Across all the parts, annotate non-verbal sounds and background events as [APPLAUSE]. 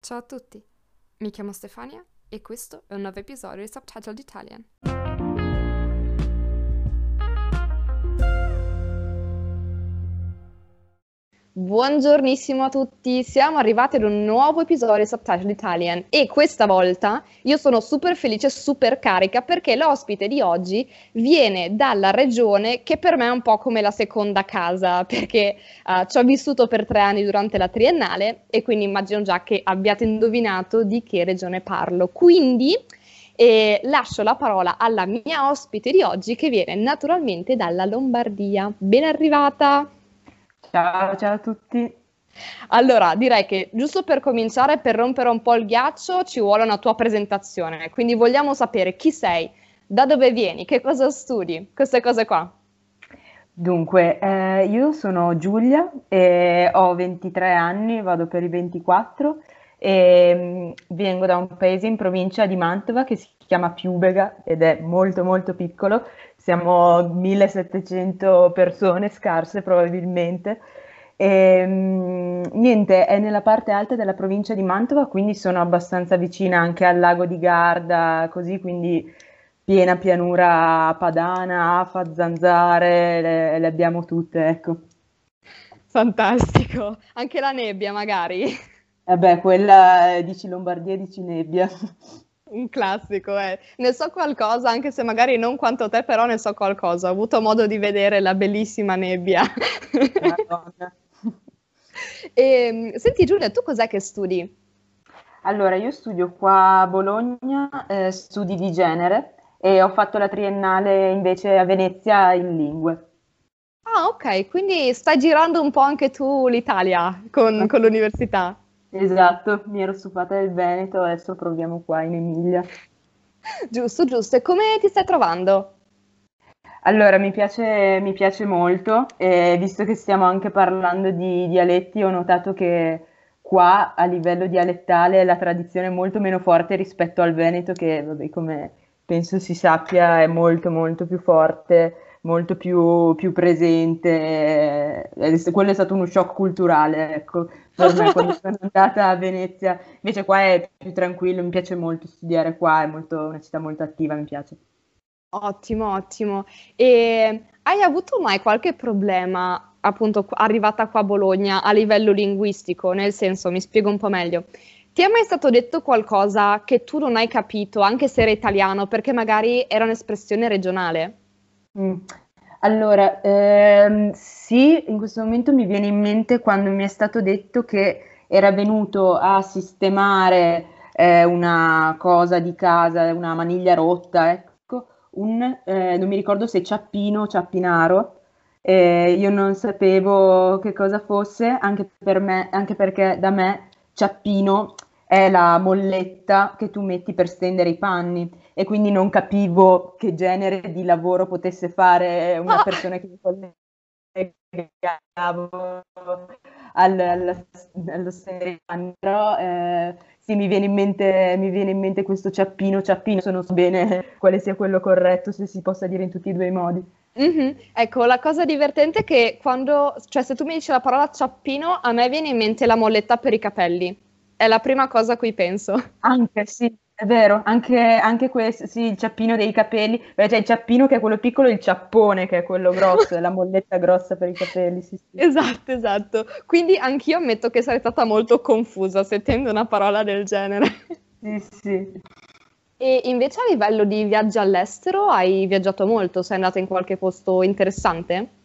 Ciao a tutti, mi chiamo Stefania e questo è un nuovo episodio di Subtitled Italian. Buongiornissimo a tutti, siamo arrivati ad un nuovo episodio di Subtitled Italian e questa volta io sono super felice super carica perché l'ospite di oggi viene dalla regione che per me è un po' come la seconda casa perché uh, ci ho vissuto per tre anni durante la triennale e quindi immagino già che abbiate indovinato di che regione parlo. Quindi e lascio la parola alla mia ospite di oggi che viene naturalmente dalla Lombardia. Ben arrivata! Ciao, ciao a tutti. Allora, direi che giusto per cominciare, per rompere un po' il ghiaccio, ci vuole una tua presentazione. Quindi vogliamo sapere chi sei, da dove vieni, che cosa studi, queste cose qua. Dunque, eh, io sono Giulia e ho 23 anni, vado per i 24 e mm, vengo da un paese in provincia di Mantova che si chiama Piubega ed è molto molto piccolo siamo 1700 persone scarse probabilmente. E, mm, niente, è nella parte alta della provincia di Mantova, quindi sono abbastanza vicina anche al lago di Garda, così quindi piena pianura padana, afa, zanzare, le, le abbiamo tutte, ecco. Fantastico, anche la nebbia magari. Vabbè, eh quella dici Lombardia, dici nebbia. Un classico, eh. Ne so qualcosa, anche se magari non quanto te, però ne so qualcosa. Ho avuto modo di vedere la bellissima nebbia. Madonna. e, [LAUGHS] ehm, senti Giulia, tu cos'è che studi? Allora, io studio qua a Bologna, eh, studi di genere e ho fatto la triennale invece a Venezia in lingue. Ah, ok, quindi stai girando un po' anche tu l'Italia con, con l'università. Esatto, mi ero stufata del Veneto, adesso proviamo qua in Emilia. Giusto, giusto. E come ti stai trovando? Allora, mi piace, mi piace molto, e visto che stiamo anche parlando di dialetti, ho notato che qua a livello dialettale la tradizione è molto meno forte rispetto al Veneto, che vabbè, come penso si sappia è molto molto più forte, molto più, più presente. Quello è stato uno shock culturale, ecco per me quando [LAUGHS] sono andata a Venezia. Invece qua è più tranquillo, mi piace molto studiare qua, è molto, una città molto attiva, mi piace. Ottimo, ottimo. E hai avuto mai qualche problema, appunto, arrivata qua a Bologna a livello linguistico? Nel senso, mi spiego un po' meglio. Ti è mai stato detto qualcosa che tu non hai capito, anche se era italiano, perché magari era un'espressione regionale? Mm. Allora, ehm, sì, in questo momento mi viene in mente quando mi è stato detto che era venuto a sistemare eh, una cosa di casa, una maniglia rotta, ecco, un, eh, non mi ricordo se Ciappino o Ciappinaro, eh, io non sapevo che cosa fosse, anche, per me, anche perché da me Ciappino è la molletta che tu metti per stendere i panni e quindi non capivo che genere di lavoro potesse fare una [LAUGHS] persona che mi collegavo al, al, allo però eh, sì, mi viene, in mente, mi viene in mente questo ciappino, ciappino, se non so bene quale sia quello corretto, se si possa dire in tutti e due i modi. Mm-hmm. Ecco, la cosa divertente è che quando, cioè se tu mi dici la parola ciappino, a me viene in mente la molletta per i capelli. È la prima cosa a cui penso. Anche sì, è vero, anche, anche questo, sì, il ciappino dei capelli, cioè il ciappino che è quello piccolo e il ciappone che è quello grosso, la molletta grossa per i capelli, sì, sì. Esatto, esatto. Quindi anch'io ammetto che sarei stata molto confusa sentendo una parola del genere. Sì, sì. E invece a livello di viaggi all'estero hai viaggiato molto? Sei andata in qualche posto interessante?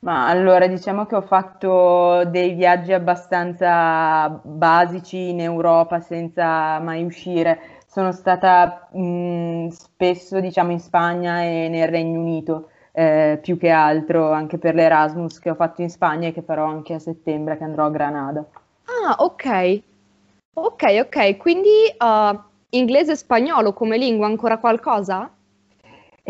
Ma allora diciamo che ho fatto dei viaggi abbastanza basici in Europa senza mai uscire. Sono stata mh, spesso diciamo in Spagna e nel Regno Unito, eh, più che altro anche per l'Erasmus che ho fatto in Spagna e che farò anche a settembre che andrò a Granada. Ah, ok. Ok, ok, quindi uh, inglese e spagnolo come lingua ancora qualcosa?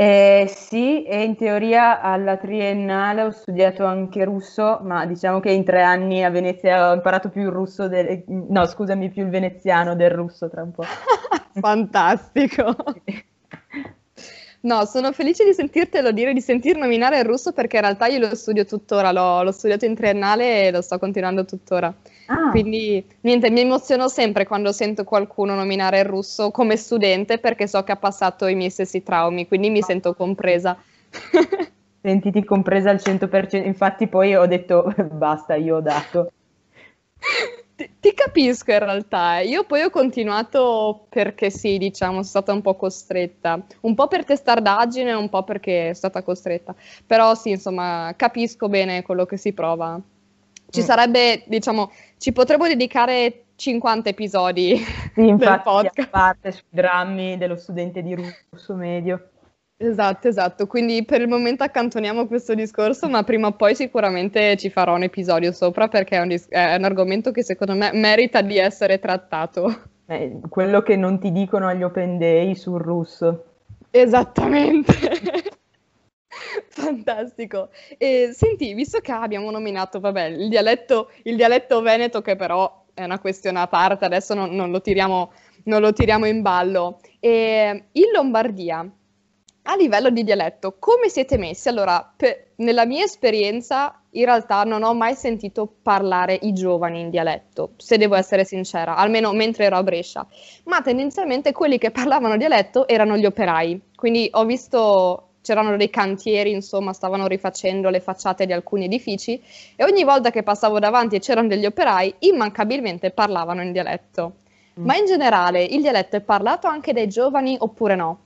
Eh, sì, e in teoria alla triennale ho studiato anche russo, ma diciamo che in tre anni a Venezia ho imparato più il russo, del, no scusami, più il veneziano del russo tra un po'. [LAUGHS] Fantastico! No, sono felice di sentirtelo dire, di sentir nominare il russo perché in realtà io lo studio tuttora, l'ho, l'ho studiato in triennale e lo sto continuando tuttora. Ah. Quindi niente, mi emoziono sempre quando sento qualcuno nominare il russo come studente perché so che ha passato i miei stessi traumi, quindi mi sento compresa. [LAUGHS] Sentiti compresa al 100%, infatti poi ho detto [LAUGHS] basta, io ho dato. Ti, ti, capisco in realtà, io poi ho continuato perché sì, diciamo, sono stata un po' costretta, un po' per testardaggine, un po' perché sono stata costretta, però sì, insomma, capisco bene quello che si prova. Ci mm. sarebbe, diciamo, ci potremmo dedicare 50 episodi [LAUGHS] sì, infatti, del podcast. a parte sui drammi dello studente di russo medio. Esatto, esatto. Quindi per il momento accantoniamo questo discorso, ma prima o poi sicuramente ci farò un episodio sopra perché è un, dis- è un argomento che secondo me merita di essere trattato. Eh, quello che non ti dicono agli open day sul russo. Esattamente. [LAUGHS] Fantastico. E, senti, visto che abbiamo nominato, vabbè, il dialetto, il dialetto veneto, che però è una questione a parte, adesso non, non, lo, tiriamo, non lo tiriamo in ballo. E, in Lombardia a livello di dialetto, come siete messi? Allora, per, nella mia esperienza, in realtà non ho mai sentito parlare i giovani in dialetto, se devo essere sincera, almeno mentre ero a Brescia. Ma tendenzialmente quelli che parlavano dialetto erano gli operai. Quindi ho visto, c'erano dei cantieri, insomma, stavano rifacendo le facciate di alcuni edifici e ogni volta che passavo davanti e c'erano degli operai, immancabilmente parlavano in dialetto. Mm. Ma in generale, il dialetto è parlato anche dai giovani oppure no?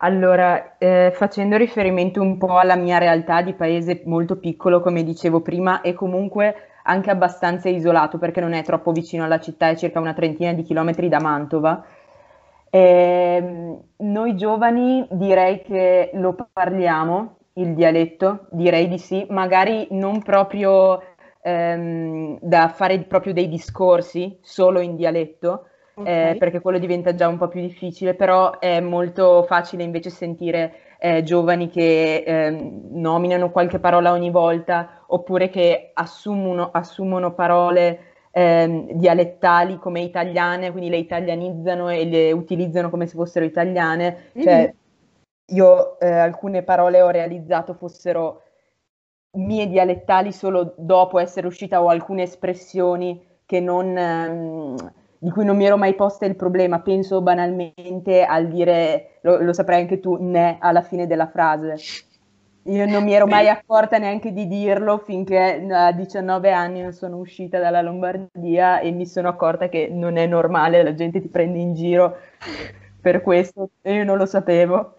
Allora, eh, facendo riferimento un po' alla mia realtà di paese molto piccolo, come dicevo prima, e comunque anche abbastanza isolato perché non è troppo vicino alla città, è circa una trentina di chilometri da Mantova. Eh, noi giovani direi che lo parliamo, il dialetto, direi di sì, magari non proprio ehm, da fare proprio dei discorsi solo in dialetto, okay. eh, perché quello diventa già un po' più difficile, però è molto facile invece sentire eh, giovani che eh, nominano qualche parola ogni volta oppure che assumono, assumono parole ehm, dialettali come italiane, quindi le italianizzano e le utilizzano come se fossero italiane. Mm-hmm. Cioè, io eh, alcune parole ho realizzato fossero mie dialettali solo dopo essere uscita o alcune espressioni che non... Ehm, di cui non mi ero mai posta il problema, penso banalmente al dire, lo, lo saprai anche tu, ne alla fine della frase. Io non mi ero mai [LAUGHS] accorta neanche di dirlo finché a 19 anni non sono uscita dalla Lombardia e mi sono accorta che non è normale, la gente ti prende in giro per questo e io non lo sapevo.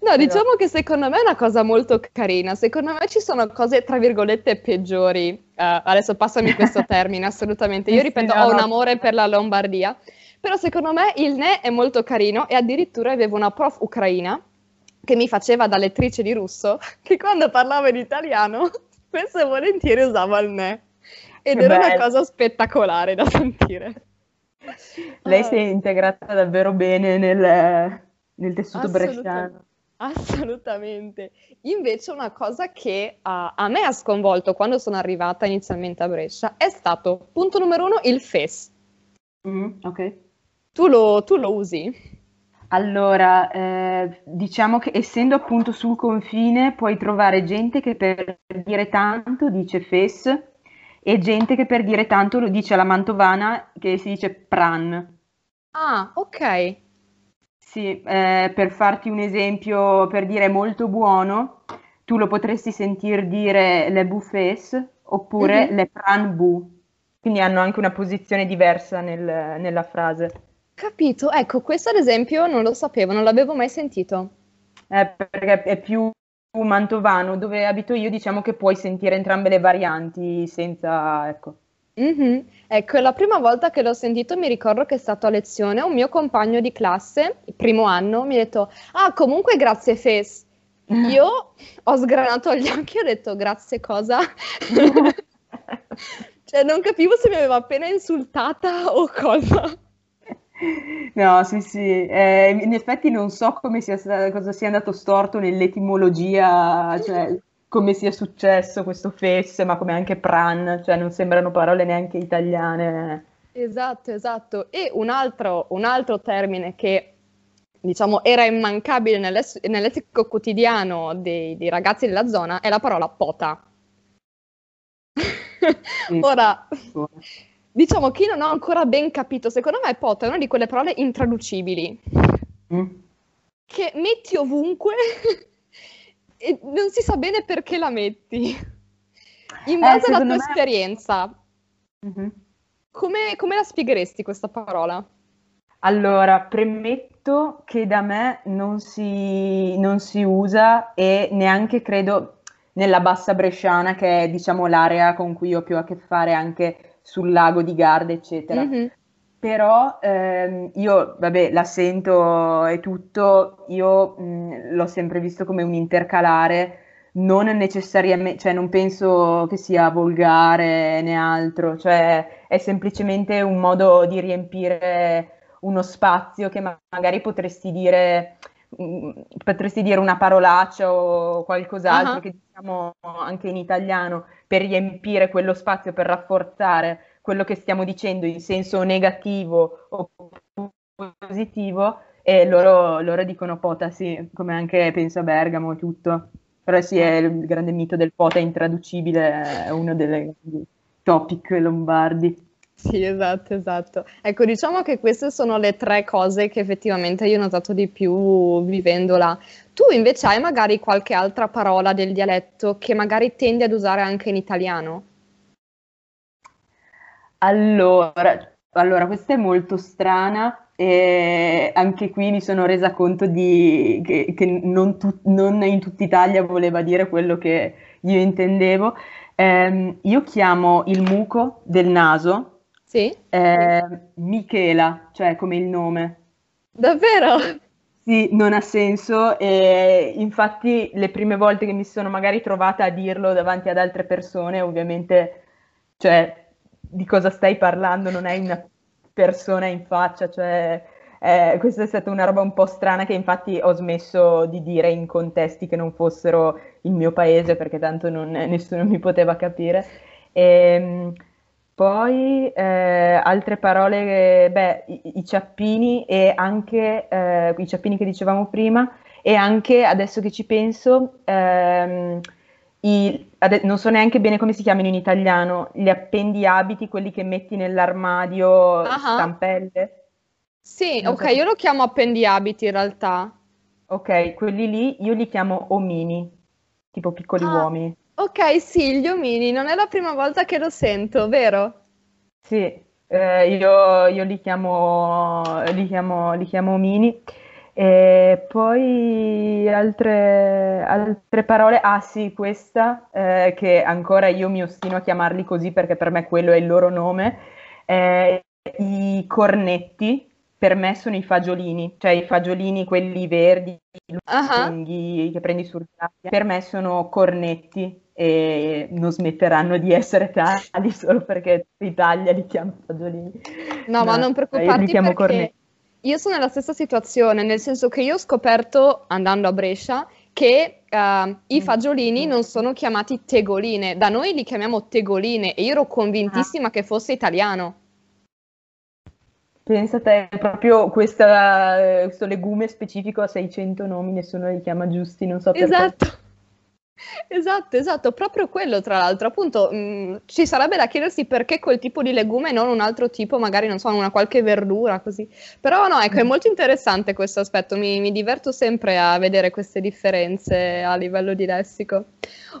No, diciamo che secondo me è una cosa molto carina. Secondo me ci sono cose, tra virgolette, peggiori. Uh, adesso passami questo [LAUGHS] termine, assolutamente. Io ripeto, ho un amore per la Lombardia. Però secondo me il ne è molto carino e addirittura avevo una prof ucraina che mi faceva da lettrice di russo [LAUGHS] che quando parlava in italiano [LAUGHS] spesso e volentieri usava il ne. Ed che era bello. una cosa spettacolare da sentire. Lei uh, si è integrata davvero bene nel, nel tessuto bresciano. Assolutamente. Invece una cosa che uh, a me ha sconvolto quando sono arrivata inizialmente a Brescia è stato, punto numero uno, il FES. Mm, ok. Tu lo, tu lo usi? Allora, eh, diciamo che essendo appunto sul confine puoi trovare gente che per dire tanto dice FES e gente che per dire tanto lo dice alla mantovana che si dice PRAN. Ah, ok. Sì, eh, per farti un esempio, per dire molto buono, tu lo potresti sentir dire le buffets oppure mm-hmm. le pran bu, quindi hanno anche una posizione diversa nel, nella frase. Capito, ecco, questo ad esempio non lo sapevo, non l'avevo mai sentito. Eh, perché è più mantovano, dove abito io diciamo che puoi sentire entrambe le varianti senza, ecco. Mm-hmm. Ecco, la prima volta che l'ho sentito mi ricordo che è stato a lezione, un mio compagno di classe, il primo anno, mi ha detto, ah comunque grazie Fes. [LAUGHS] Io ho sgranato gli occhi e ho detto grazie cosa? [LAUGHS] [LAUGHS] cioè non capivo se mi aveva appena insultata o cosa. No, sì, sì, eh, in effetti non so come sia, cosa sia andato storto nell'etimologia, cioè come sia successo questo fesse, ma come anche pran, cioè non sembrano parole neanche italiane. Esatto, esatto. E un altro, un altro termine che diciamo era immancabile nell'es- nell'etico quotidiano dei, dei, ragazzi della zona è la parola pota. [LAUGHS] Ora, diciamo che io non ho ancora ben capito, secondo me pot è una di quelle parole intraducibili Mm. che metti ovunque [LAUGHS] e non si sa bene perché la metti. In Eh, base alla secondo tua me- esperienza, Mhm. come, come la spiegheresti questa parola? Allora, premetto che da me non si, non si usa e neanche credo nella bassa bresciana, che è diciamo l'area con cui ho più a che fare anche sul lago di Garda, eccetera. Mhm. Però ehm, io, vabbè, la sento e tutto, io mh, l'ho sempre visto come un intercalare, non necessariamente, cioè non penso che sia volgare né altro, cioè è semplicemente un modo di riempire uno spazio che ma- magari potresti dire, mh, potresti dire una parolaccia o qualcos'altro Ah. che diciamo anche in italiano per riempire quello spazio, per rafforzare quello che stiamo dicendo in senso negativo o positivo e loro, loro dicono pota, sì, come anche penso a Bergamo e tutto. Però sì, è il grande mito del pota intraducibile, è uno dei topic lombardi. Sì, esatto, esatto. Ecco, diciamo che queste sono le tre cose che effettivamente io ho notato di più vivendola. Tu invece hai magari qualche altra parola del dialetto che magari tendi ad usare anche in italiano? Allora, allora, questa è molto strana e anche qui mi sono resa conto di, che, che non, tu- non in tutta Italia voleva dire quello che io intendevo. Ehm, io chiamo il muco del naso Sì? eh, Michela, cioè come il nome. Davvero? Sì, non ha senso e infatti le prime volte che mi sono magari trovata a dirlo davanti ad altre persone, ovviamente, cioè, di cosa stai parlando? Non hai una persona in faccia, cioè, eh, questa è stata una roba un po' strana che infatti ho smesso di dire in contesti che non fossero il mio paese perché tanto non- nessuno mi poteva capire. Ehm, poi eh, altre parole, beh, i, i ciappini e anche eh, i ciappini che dicevamo prima e anche adesso che ci penso, ehm, i- ade- non so neanche bene come si chiamano in italiano, gli appendiabiti, quelli che metti nell'armadio, Ah. stampelle. Sì, Non ok, so. io lo chiamo appendiabiti in realtà. Ok, quelli lì io li chiamo omini, tipo piccoli Ah. uomini. Ok, sì, gli omini, non è la prima volta che lo sento, vero? Sì, eh, io, io li chiamo, li chiamo, li chiamo omini. E poi altre, altre parole, ah sì, questa eh, che ancora io mi ostino a chiamarli così perché per me quello è il loro nome, eh, i cornetti. Per me sono i fagiolini, cioè i fagiolini quelli verdi, lunghi che prendi sul per me sono cornetti e non smetteranno di essere tali [LAUGHS] solo perché l'Italia li chiama fagiolini. No, ma non io preoccuparti chiamo perché cornetti. io sono nella stessa situazione, nel senso che io ho scoperto, andando a Brescia, che eh, i Mm. fagiolini non sono chiamati tegoline, da noi li chiamiamo tegoline e io ero convintissima che fosse italiano. Pensa te, proprio questa- eh, questo legume specifico ha 600 nomi, nessuno li chiama giusti, non so perché. Esatto. Esatto, esatto, proprio quello tra l'altro, appunto, mh, ci sarebbe da chiedersi perché quel tipo di legume e non un altro tipo, magari non so, una qualche verdura così. Però no, ecco, è molto interessante questo aspetto, mi, mi diverto sempre a vedere queste differenze a livello di lessico.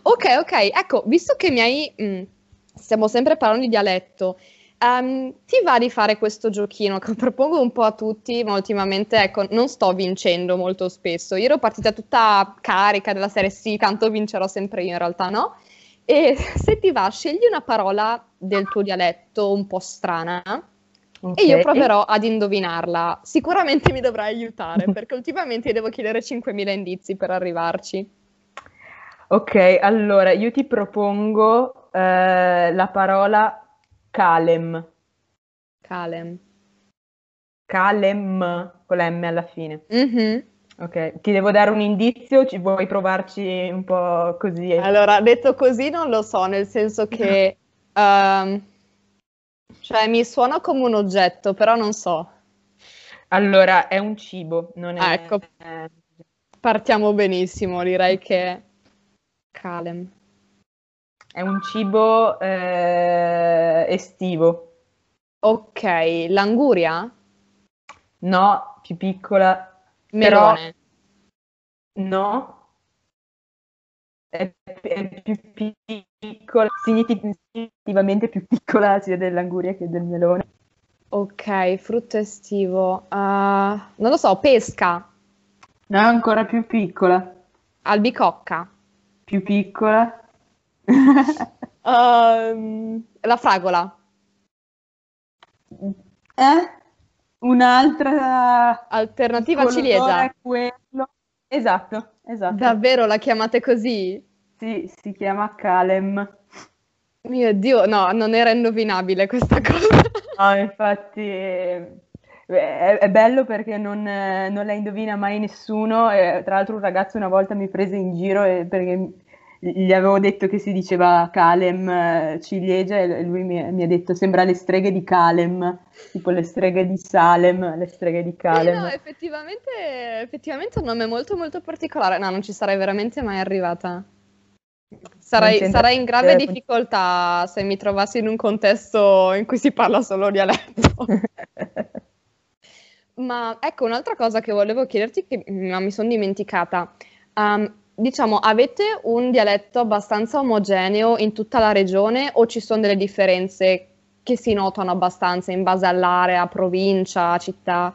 Ok, ok, ecco, visto che mi hai, mh, stiamo sempre parlando di dialetto, ehm, ti va di fare questo giochino che [LAUGHS] propongo un po' a tutti, ma ultimamente, ecco, non sto vincendo molto spesso. Io ero partita tutta carica della serie sì, tanto vincerò sempre io, in realtà no. E [LAUGHS] se ti va, scegli una parola del tuo dialetto un po' strana e io proverò ad indovinarla. Sicuramente mi dovrai aiutare, [LAUGHS] perché ultimamente devo chiedere 5.000 indizi per arrivarci. Ok, allora io ti propongo eh, la parola calem, Calem. calem con la M alla fine. Mhm. Ok, ti devo dare un indizio, ci vuoi provarci un po' così? Allora, detto così non lo so, nel senso che [LAUGHS] ehm, cioè mi suona come un oggetto, però non so. Allora, è un cibo, non è... Ah, ecco. è- Partiamo benissimo, direi che Calem. È un cibo eh, estivo. Ok, l'anguria? No, più piccola. Melone. Però, no, è, è più piccola, significativamente più piccola sia dell'anguria che del melone. Ok, frutto estivo. Uh, non lo so, pesca. No, è ancora più piccola. Albicocca. Più piccola. Um, [LAUGHS] la fragola. Eh? Un'altra alternativa ciliegia. Quello. Esatto, esatto. Davvero la chiamate così? Sì, si chiama Calem. Mio Dio, no, non era indovinabile questa [LAUGHS] cosa. No, infatti è, è bello perché non, non, la indovina mai nessuno. E, tra l'altro un ragazzo una volta mi prese in giro e, perché gli avevo detto che si diceva Calem eh, ciliegia e lui mi, mi, ha detto sembra le streghe di Calem, tipo le streghe di Salem, le streghe di Calem. Sì, no, effettivamente, effettivamente è un nome molto molto particolare. No, non ci sarei veramente mai arrivata. Sarei, sarei in grave difficoltà se mi trovassi in un contesto in cui si parla solo dialetto. [LAUGHS] Ma ecco, un'altra cosa che volevo chiederti, che mi sono dimenticata. Um, diciamo, avete un dialetto abbastanza omogeneo in tutta la regione o ci sono delle differenze che si notano abbastanza in base all'area, provincia, città?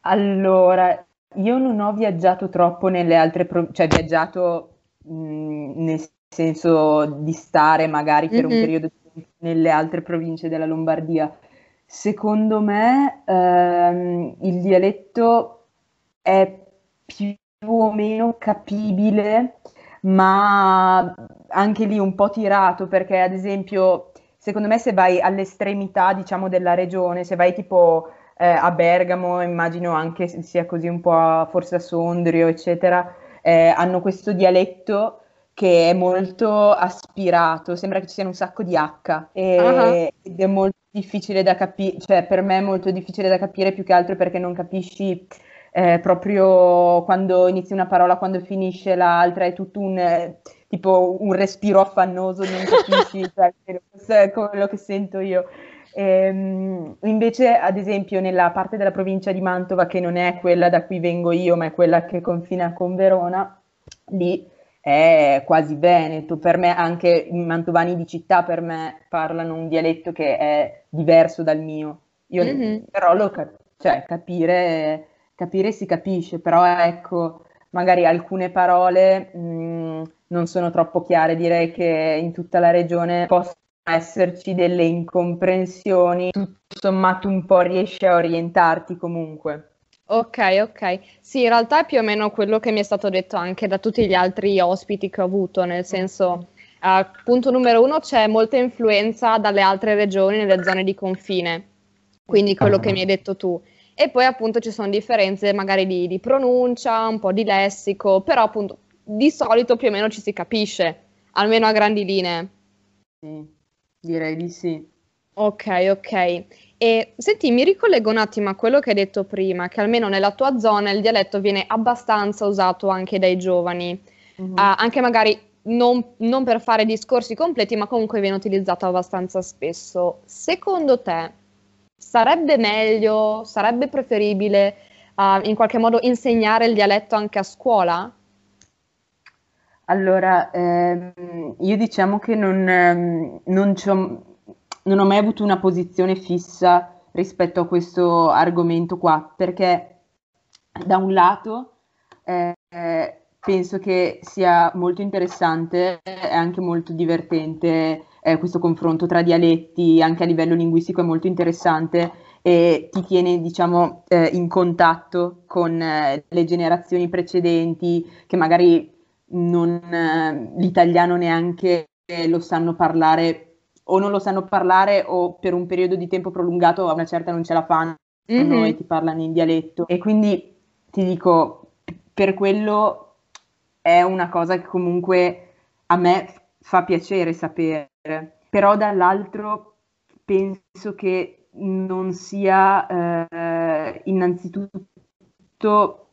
Allora, io non ho viaggiato troppo nelle altre province, cioè viaggiato mh, nel senso di stare magari per mm-hmm. un periodo nelle altre province della Lombardia. Secondo me ehm, il dialetto è più o meno capibile, ma anche lì un po' tirato, perché ad esempio, secondo me se vai all'estremità, diciamo, della regione, se vai tipo eh, a Bergamo, immagino anche sia così un po' forse a Sondrio, eccetera, eh, hanno questo dialetto che è molto aspirato, sembra che ci siano un sacco di H e, uh-huh. ed è molto difficile da capire, cioè per me è molto difficile da capire più che altro perché non capisci eh, proprio quando inizi una parola, quando finisce l'altra, è tutto un eh, tipo un respiro affannoso, non capisci, [LAUGHS] cioè, è quello che sento io. Ehm, invece, ad esempio, nella parte della provincia di Mantova, che non è quella da cui vengo io, ma è quella che confina con Verona, lì è quasi veneto. Per me, anche i mantovani di città, per me, parlano un dialetto che è diverso dal mio. Io mm-hmm. però lo cap- cioè, capire, capire si capisce, però ecco, magari alcune parole mh, mm, non sono troppo chiare. Direi che in tutta la regione possono esserci delle incomprensioni, tutto sommato un po' riesci a orientarti comunque. Ok, ok. Sì, in realtà è più o meno quello che mi è stato detto anche da tutti gli altri ospiti che ho avuto, nel senso, uh, punto numero uno, c'è molta influenza dalle altre regioni nelle zone di confine, quindi quello che mi hai detto tu. E poi appunto ci sono differenze magari di, di pronuncia, un po' di lessico, però appunto di solito più o meno ci si capisce, almeno a grandi linee. Sì. Direi di sì. Ok, ok. E senti, mi ricollego un attimo a quello che hai detto prima, che almeno nella tua zona il dialetto viene abbastanza usato anche dai giovani, uh-huh. uh, anche magari non, non, per fare discorsi completi, ma comunque viene utilizzato abbastanza spesso. Secondo te sarebbe meglio, sarebbe preferibile uh, in qualche modo insegnare il dialetto anche a scuola? Allora, ehm, io diciamo che non, ehm, non, non, ho mai avuto una posizione fissa rispetto a questo argomento qua, perché da un lato eh, penso che sia molto interessante e anche molto divertente eh, questo confronto tra dialetti, anche a livello linguistico è molto interessante e ti tiene, diciamo, eh, in contatto con eh, le generazioni precedenti che magari non, eh, l'italiano neanche lo sanno parlare o non lo sanno parlare o per un periodo di tempo prolungato a una certa non ce la fanno mm-hmm. e ti parlano in dialetto. E quindi ti dico, per quello è una cosa che comunque a me fa piacere sapere, però dall'altro penso che non sia eh, innanzitutto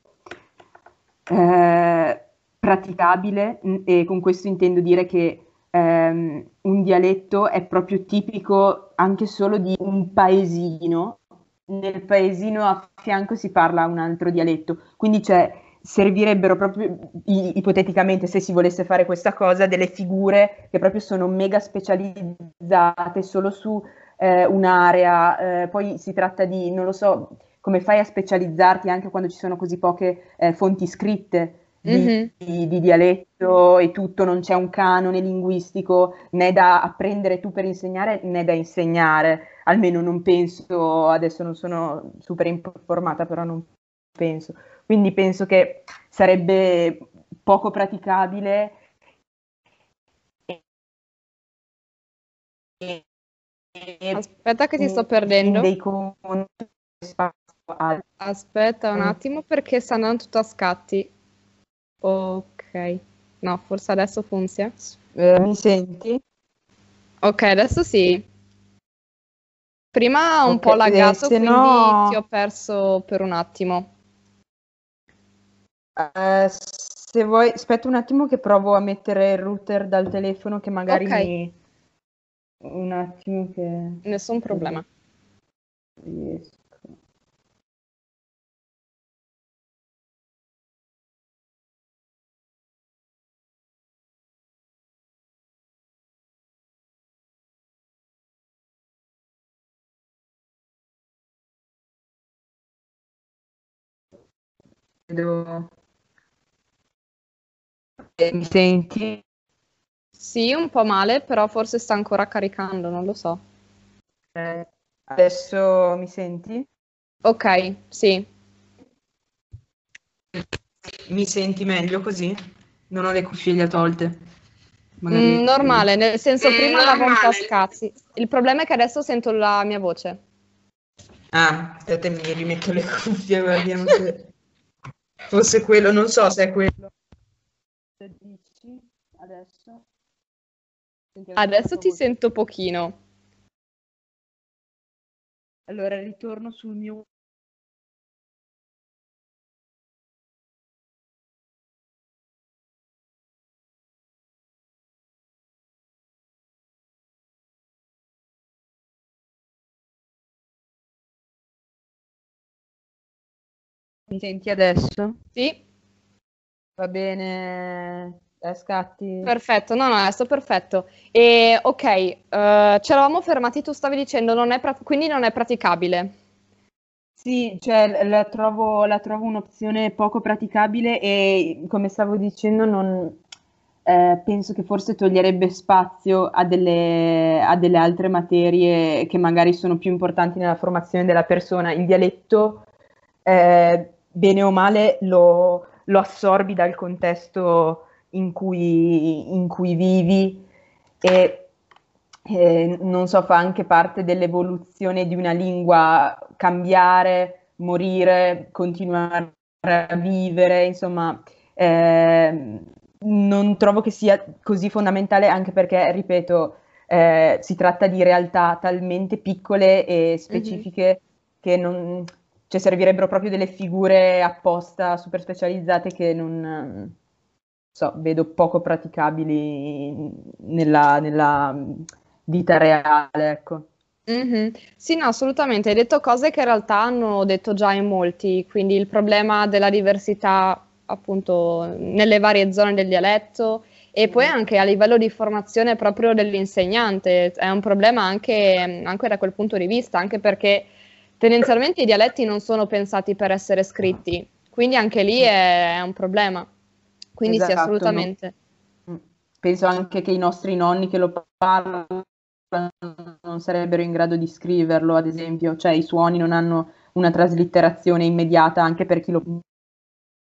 eh, praticabile e con questo intendo dire che ehm, un dialetto è proprio tipico anche solo di un paesino. Nel paesino a fianco si parla un altro dialetto, quindi c'è servirebbero proprio ipoteticamente se si volesse fare questa cosa delle figure che proprio sono mega specializzate solo su eh, un'area, eh, poi si tratta di, non lo so, come fai a specializzarti anche quando ci sono così poche eh, fonti scritte di, mm-hmm. di, di, dialetto e tutto, non c'è un canone linguistico né da apprendere tu per insegnare né da insegnare, almeno non penso, adesso non sono super informata, però non penso. Quindi penso che sarebbe poco praticabile Aspetta che ti sto perdendo. Aspetta un attimo perché sta andando tutto a scatti. Ok. No, forse adesso funziona. Eh, mi senti? Ok, adesso sì. Prima un okay, po' laggato, quindi no... ti ho perso per un attimo. Uh, se vuoi, aspetta un attimo che provo a mettere il router dal telefono che magari okay. mi... Un attimo che... Nessun problema. Riesco. Devo... Mi senti? Sì, un po' male, però forse sta ancora caricando, non lo so. Eh, adesso mi senti? Ok, sì. Mi senti meglio così? Non ho le cuffie tolte. Mm, normale, nel senso mm, prima andavo un po' a scazzi. Il problema è che adesso sento la mia voce. Ah, aspetta, mi rimetto le cuffie, guardiamo se [LAUGHS] fosse quello, non so se è quello. Adesso? Adesso ti sento pochino. Allora ritorno sul mio Mi senti adesso? Sì. Va bene, a scatti. Perfetto, no, no, adesso perfetto. E ok, uh, ci eravamo fermati, tu stavi dicendo, non è prat- quindi non è praticabile. Sì, cioè la trovo, la trovo un'opzione poco praticabile e come stavo dicendo non, eh, penso che forse toglierebbe spazio a delle, a delle, altre materie che magari sono più importanti nella formazione della persona. Il dialetto eh, bene o male lo, lo assorbi dal contesto in cui, in cui vivi e eh, non so, fa anche parte dell'evoluzione di una lingua cambiare, morire, continuare a vivere, insomma, eh, non trovo che sia così fondamentale anche perché, ripeto, eh, si tratta di realtà talmente piccole e specifiche mm-hmm. che non, cioè servirebbero proprio delle figure apposta super specializzate che non so, vedo poco praticabili nella, nella vita reale, ecco. Mm-hmm. Sì, no, assolutamente. Hai detto cose che in realtà hanno detto già in molti, quindi il problema della diversità appunto nelle varie zone del dialetto e poi anche a livello di formazione proprio dell'insegnante è un problema anche, anche da quel punto di vista, anche perché Tendenzialmente i dialetti non sono pensati per essere scritti, quindi anche lì è, è un problema. Quindi esatto, sì, assolutamente. No. Mm. Penso anche che i nostri nonni che lo parlano non sarebbero in grado di scriverlo, ad esempio, cioè i suoni non hanno una traslitterazione immediata anche per chi lo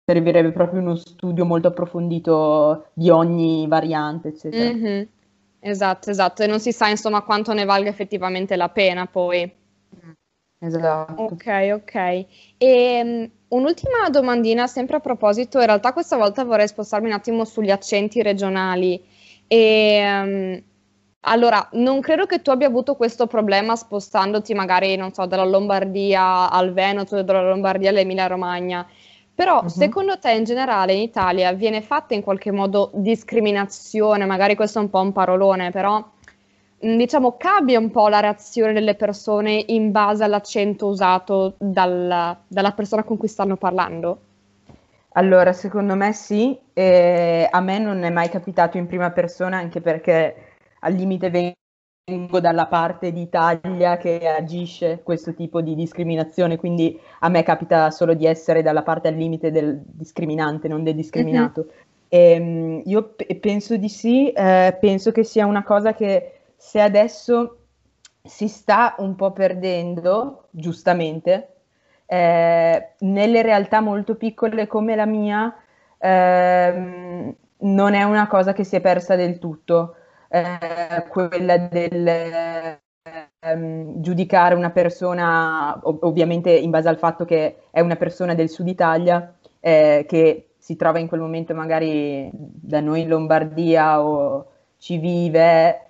servirebbe proprio uno studio molto approfondito di ogni variante, eccetera. Mm-hmm. Esatto, esatto, e non si sa insomma quanto ne valga effettivamente la pena poi. Esatto. Ok, ok. E um, un'ultima domandina, sempre a proposito, in realtà questa volta vorrei spostarmi un attimo sugli accenti regionali. E, um, allora, non credo che tu abbia avuto questo problema spostandoti magari, non so, dalla Lombardia al Veneto, dalla Lombardia all'Emilia Romagna, Però uh-huh. secondo te in generale in Italia viene fatta in qualche modo discriminazione? Magari questo è un po' un parolone, però diciamo cambia un po' la reazione delle persone in base all'accento usato dal, dalla persona con cui stanno parlando? Allora, secondo me sì, eh, a me non è mai capitato in prima persona anche perché al limite vengo dalla parte d'Italia che agisce questo tipo di discriminazione, quindi a me capita solo di essere dalla parte al limite del discriminante, non del discriminato. Mm-hmm. E, io p- penso di sì, eh, penso che sia una cosa che se adesso si sta un po' perdendo, giustamente, eh, nelle realtà molto piccole come la mia, ehm, non è una cosa che si è persa del tutto eh, quella del ehm, giudicare una persona, ov- ovviamente in base al fatto che è una persona del sud Italia, eh, che si trova in quel momento magari da noi in Lombardia o ci vive,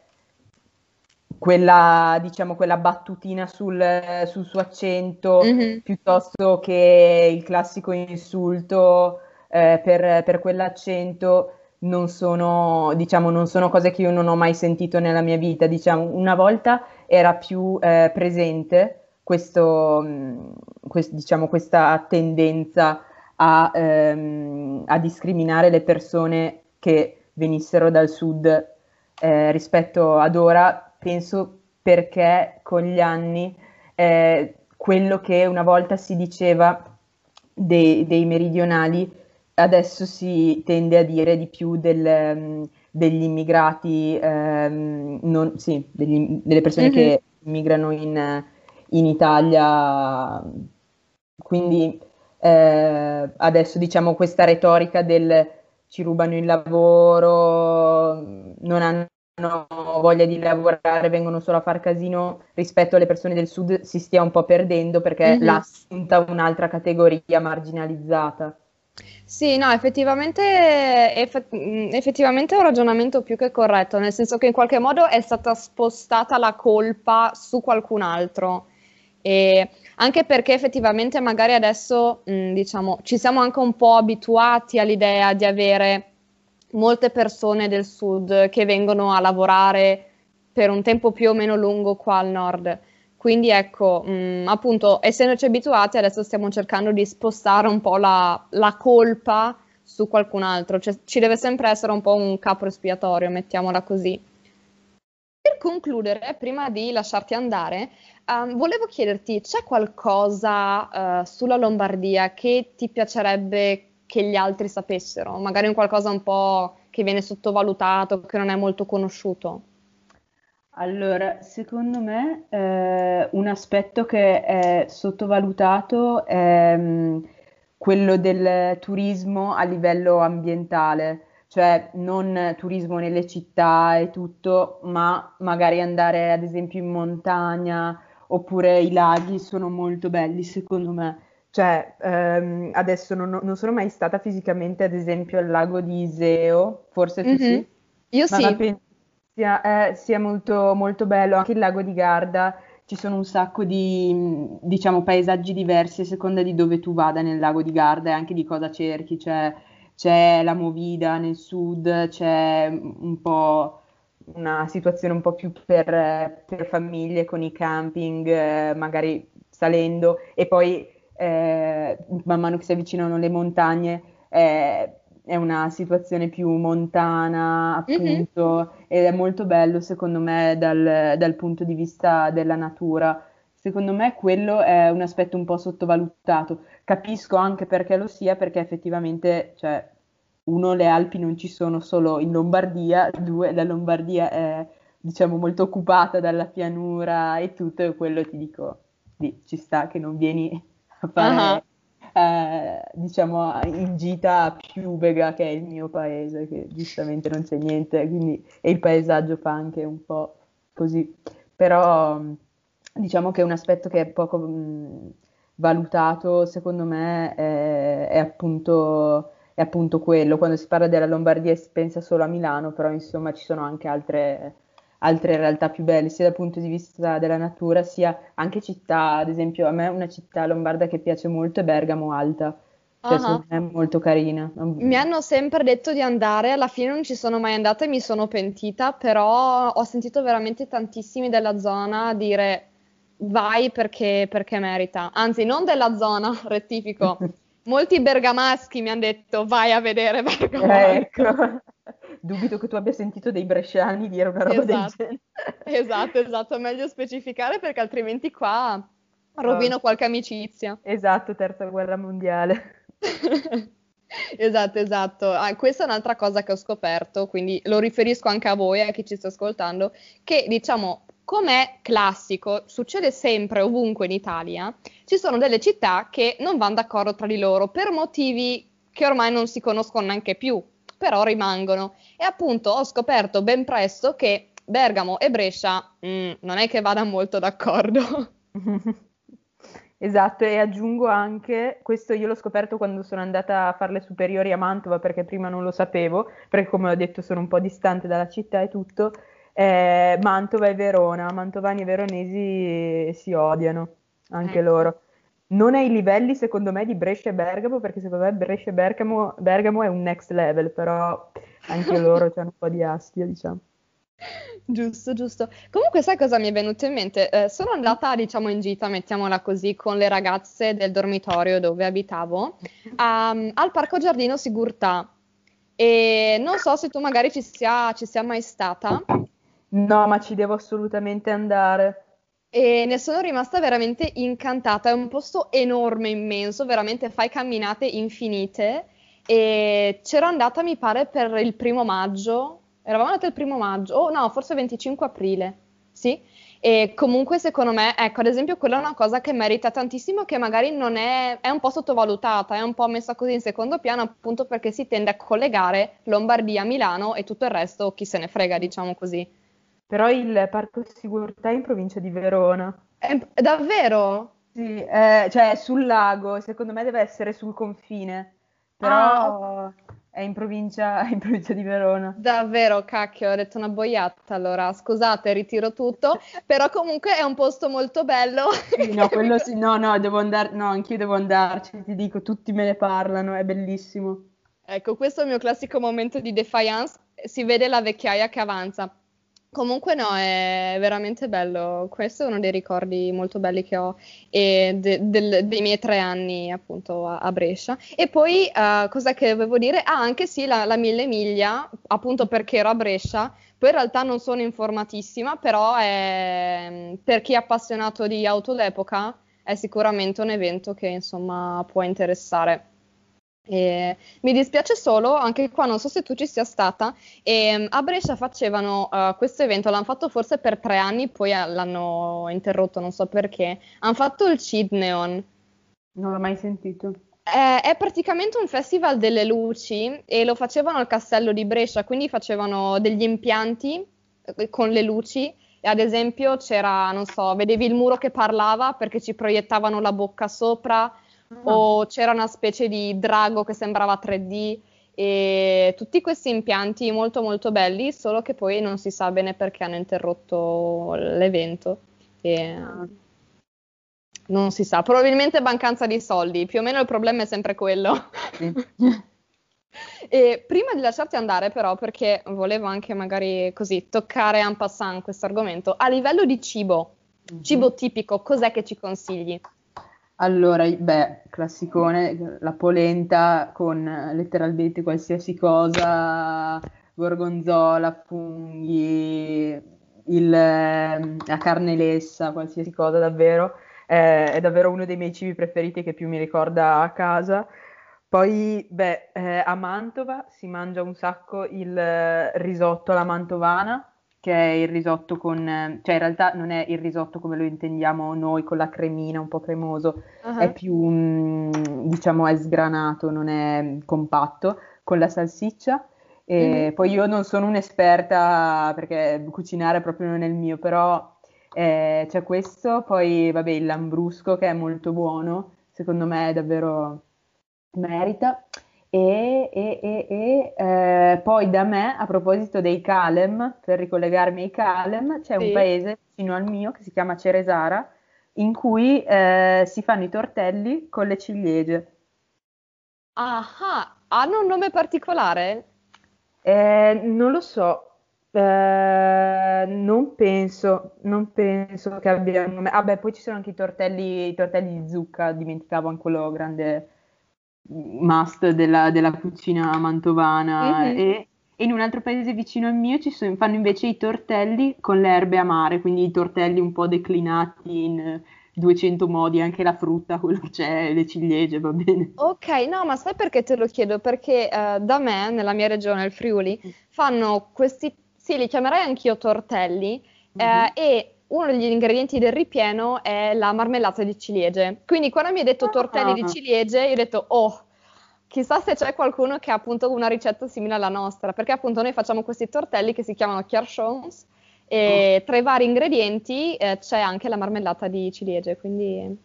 quella, diciamo, quella battutina sul, sul suo accento mm-hmm. piuttosto che il classico insulto eh, per, per quell'accento non sono, diciamo, non sono cose che io non ho mai sentito nella mia vita. Diciamo, una volta era più eh, presente questo, mm, quest, diciamo, questa tendenza a, ehm, a, discriminare le persone che venissero dal sud eh, rispetto ad ora, penso perché con gli anni eh, quello che una volta si diceva dei, dei meridionali adesso si tende a dire di più del, um, degli immigrati, um, non, sì, degli, delle persone mm-hmm. che immigrano in, in Italia. Quindi eh, adesso diciamo questa retorica del ci rubano il lavoro, non hanno voglia di lavorare, vengono solo a far casino rispetto alle persone del sud si stia un po' perdendo perché mm-hmm. l'ha assunta un'altra categoria marginalizzata. Sì, no, effettivamente, eff- mm, effettivamente è un ragionamento più che corretto, nel senso che in qualche modo è stata spostata la colpa su qualcun altro. E anche perché effettivamente magari adesso, mh, mm, diciamo, ci siamo anche un po' abituati all'idea di avere molte persone del sud che vengono a lavorare per un tempo più o meno lungo qua al nord. Quindi ecco, mh, mm, appunto, essendoci abituati, adesso stiamo cercando di spostare un po' la, la colpa su qualcun altro, cioè ci deve sempre essere un po' un capo espiatorio, mettiamola così. Per concludere, prima di lasciarti andare, um, volevo chiederti, c'è qualcosa uh, sulla Lombardia che ti piacerebbe che gli altri sapessero? Magari un qualcosa un po' che viene sottovalutato, che non è molto conosciuto? Allora, secondo me eh, un aspetto che è sottovalutato è mh, mm, quello del turismo a livello ambientale, cioè non turismo nelle città e tutto, ma magari andare ad esempio in montagna oppure i laghi sono molto belli secondo me. Cioè, ehm, adesso non, non, sono mai stata fisicamente ad esempio al lago di Iseo, forse tu mm-hmm. sì? Io ma sì. La, sia, eh, sia molto, molto bello. Anche il lago di Garda ci sono un sacco di diciamo, paesaggi diversi a seconda di dove tu vada nel lago di Garda e anche di cosa cerchi. C'è, c'è la movida nel sud, c'è un po' una situazione un po' più per, per famiglie con i camping, eh, magari salendo, e poi eh, man mano che si avvicinano le montagne. Eh, è una situazione più montana, appunto, mm-hmm. ed è molto bello secondo me dal, dal, punto di vista della natura. Secondo me quello è un aspetto un po' sottovalutato. Capisco anche perché lo sia, perché effettivamente, cioè, uno, le Alpi non ci sono solo in Lombardia, due, la Lombardia è, diciamo, molto occupata dalla pianura e tutto, e quello ti dico, sì, ci sta che non vieni a [LAUGHS] fare... Uh-huh eh, diciamo in gita a Piubega che è il mio paese che giustamente non c'è niente quindi, e il paesaggio fa anche un po' così. Però diciamo che un aspetto che è poco mh, valutato secondo me è, è, appunto, è appunto quello. Quando si parla della Lombardia si pensa solo a Milano però insomma ci sono anche altre altre realtà più belle, sia dal punto di vista della natura, sia anche città. Ad esempio, a me una città lombarda che piace molto è Bergamo Alta, Cioè, uh-huh. è molto carina. Mi hanno sempre detto di andare, alla fine non ci sono mai andata e mi sono pentita, però ho sentito veramente tantissimi della zona dire vai perché, perché merita. Anzi, non della zona, [LAUGHS] rettifico. [LAUGHS] Molti bergamaschi mi hanno detto vai a vedere Bergamo. Eh, ecco. [LAUGHS] Dubito che tu abbia sentito dei bresciani dire una roba esatto. del genere. [LAUGHS] Esatto, esatto, meglio specificare perché altrimenti qua rovino oh. qualche amicizia. Esatto, terza guerra mondiale. [LAUGHS] esatto, esatto. Ah, questa è un'altra cosa che ho scoperto, quindi lo riferisco anche a voi, a chi ci sta ascoltando, che diciamo come classico, succede sempre ovunque in Italia, ci sono delle città che non vanno d'accordo tra di loro per motivi che ormai non si conoscono neanche più, però rimangono. E appunto ho scoperto ben presto che Bergamo e Brescia mm, non è che vadano molto d'accordo. [LAUGHS] Esatto, e aggiungo anche, questo io l'ho scoperto quando sono andata a fare le superiori a Mantova perché prima non lo sapevo, perché come ho detto sono un po' distante dalla città e tutto, eh, Mantova e Verona, Mantovani e Veronesi si odiano, anche ecco. loro. Non ai livelli secondo me di Brescia e Bergamo, perché secondo me Brescia e Bergamo, Bergamo è un next level, però anche loro [LAUGHS] hanno un po' di astia, diciamo. Giusto, giusto. Comunque, sai cosa mi è venuto in mente? Eh, sono andata, diciamo, in gita, mettiamola così, con le ragazze del dormitorio dove abitavo, um, al Parco Giardino Sigurtà. E non so se tu magari ci sia, ci sia mai stata. No, ma ci devo assolutamente andare. E ne sono rimasta veramente incantata. È un posto enorme, immenso, veramente fai camminate infinite. E c'ero andata, mi pare, per il primo maggio. Eravamo andate il primo maggio, oh no, forse 25 aprile. Sì. E comunque, secondo me, ecco, ad esempio, quella è una cosa che merita tantissimo, che magari non è, è un po' sottovalutata, è un po' messa così in secondo piano, appunto perché si tende a collegare Lombardia, Milano e tutto il resto, chi se ne frega, diciamo così. Però il Parco Sigurtà è in provincia di Verona. È, davvero? Sì, eh, cioè sul lago, secondo me deve essere sul confine, però ah. è, in provincia, è [LAUGHS] in provincia di Verona. Davvero, cacchio, ho detto una boiata allora, scusate, ritiro tutto, però comunque è un posto molto bello. [LAUGHS] Sì, no, quello sì, no, no, devo andare, no, anch'io devo andarci, ti dico, tutti me ne parlano, è bellissimo. Ecco, questo è il mio classico momento di defiance, si vede la vecchiaia che avanza. Comunque no, è veramente bello. Questo è uno dei ricordi molto belli che ho de- del- dei miei tre anni appunto a, a Brescia. E poi uh, cos'è che dovevo dire? Ah, anche sì, la, la Mille Miglia, appunto perché ero a Brescia. Poi in realtà non sono informatissima, però è, per chi è appassionato di auto d'epoca è sicuramente un evento che insomma può interessare. E mi dispiace solo, anche qua non so se tu ci sia stata, e a Brescia facevano uh, questo evento, l'hanno fatto forse per tre anni, poi uh, l'hanno interrotto, non so perché. Hanno fatto il Cidneon. Non l'ho mai sentito. È, è, praticamente un festival delle luci e lo facevano al castello di Brescia, quindi facevano degli impianti eh, con le luci. Ad esempio c'era, non so, vedevi il muro che parlava perché ci proiettavano la bocca sopra o c'era una specie di drago che sembrava 3D e tutti questi impianti molto molto belli, solo che poi non si sa bene perché hanno interrotto l'evento. E... Ah. Non si sa, probabilmente mancanza di soldi, più o meno il problema è sempre quello. Sì. [LAUGHS] e prima di lasciarti andare, però, perché volevo anche magari così toccare en passant questo argomento, a livello di cibo, mm-hmm. cibo tipico, cos'è che ci consigli? Allora, beh, classicone, la polenta con letteralmente qualsiasi cosa, gorgonzola, funghi, il, la carne lessa, qualsiasi cosa davvero. Eh, è davvero uno dei miei cibi preferiti che più mi ricorda a casa. Poi, beh, eh, a Mantova si mangia un sacco il risotto alla mantovana, che è il risotto con, cioè in realtà non è il risotto come lo intendiamo noi con la cremina un po' cremoso, uh-huh. è più, mm, diciamo, è sgranato, non è compatto, con la salsiccia. E mm-hmm. poi io non sono un'esperta perché cucinare proprio non è il mio, però eh, c'è questo, poi vabbè il lambrusco che è molto buono, secondo me è davvero merita. E, e, e, e eh, poi da me, a proposito dei Calem, per ricollegarmi ai Calem, c'è sì. un paese vicino al mio che si chiama Ceresara, in cui eh, si fanno i tortelli con le ciliegie. Ah, hanno un nome particolare? Eh, non lo so, eh, non penso, non penso che abbia un nome. Ah, beh, poi ci sono anche i tortelli, i tortelli di zucca, dimenticavo anche quello grande must della, della cucina mantovana. Mhm. E, e in un altro paese vicino al mio ci sono, fanno invece i tortelli con le erbe amare, quindi i tortelli un po' declinati in 200 modi, anche la frutta, quello che c'è, le ciliegie, va bene. Ok, no, ma sai perché te lo chiedo? Perché eh, da me, nella mia regione, il Friuli, fanno questi, sì, li chiamerei anch'io tortelli, eh, Mhm. e uno degli ingredienti del ripieno è la marmellata di ciliegie. Quindi quando mi hai detto tortelli di Ah. ciliegie, io ho detto, oh, chissà se c'è qualcuno che ha appunto una ricetta simile alla nostra, perché appunto noi facciamo questi tortelli che si chiamano chiarchons, e tra i vari ingredienti eh, c'è anche la marmellata di ciliegie, quindi...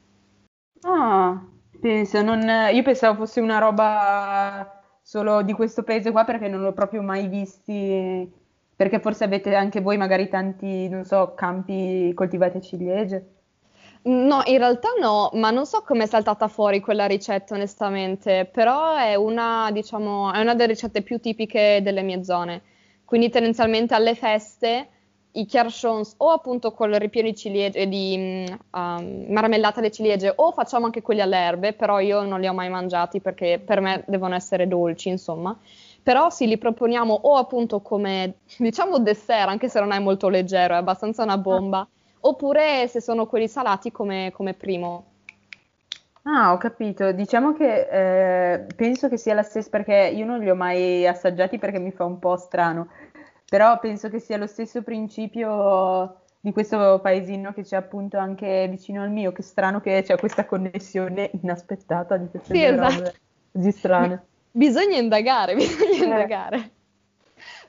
Ah, penso, non- io pensavo fosse una roba solo di questo paese qua perché non l'ho proprio mai visti, perché forse avete anche voi magari tanti, non so, campi coltivati ciliegie. No, in realtà no, ma non so come è saltata fuori quella ricetta, onestamente, però è una, diciamo, è una delle ricette più tipiche delle mie zone. Quindi tendenzialmente alle feste i chiarchons o appunto con il ripieno di ciliegie, di mm, um, marmellata alle ciliegie o facciamo anche quelli alle erbe, però io non li ho mai mangiati perché per me devono essere dolci, insomma. Però sì, li proponiamo o appunto come, diciamo, dessert, anche se non è molto leggero, è abbastanza una bomba. Oppure se sono quelli salati come, come primo. Ah, ho capito. Diciamo che eh, penso che sia la stessa perché io non li ho mai assaggiati perché mi fa un po' strano, però penso che sia lo stesso principio di questo paesino che c'è appunto anche vicino al mio. Che strano che c'è questa connessione inaspettata di queste Sì, due esatto. così strane. [LAUGHS] Bisogna indagare, [LAUGHS] bisogna Eh. indagare.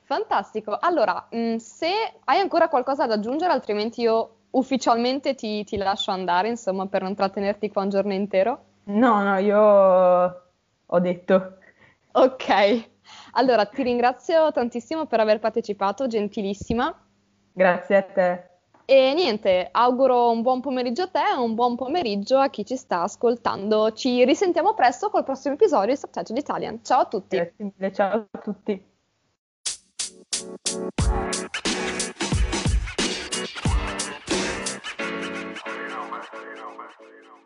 Fantastico. Allora, mh, se hai ancora qualcosa da aggiungere, altrimenti io ufficialmente ti, ti lascio andare, insomma, per non trattenerti qua un giorno intero. No, no, io ho detto. Ok. Allora, ti ringrazio tantissimo per aver partecipato, gentilissima. Grazie a te. E niente, auguro un buon pomeriggio a te e un buon pomeriggio a chi ci sta ascoltando. Ci risentiamo presto col prossimo episodio di Subtitle Italian. Ciao a tutti. Grazie mille, ciao a tutti. you know, man. You know, man.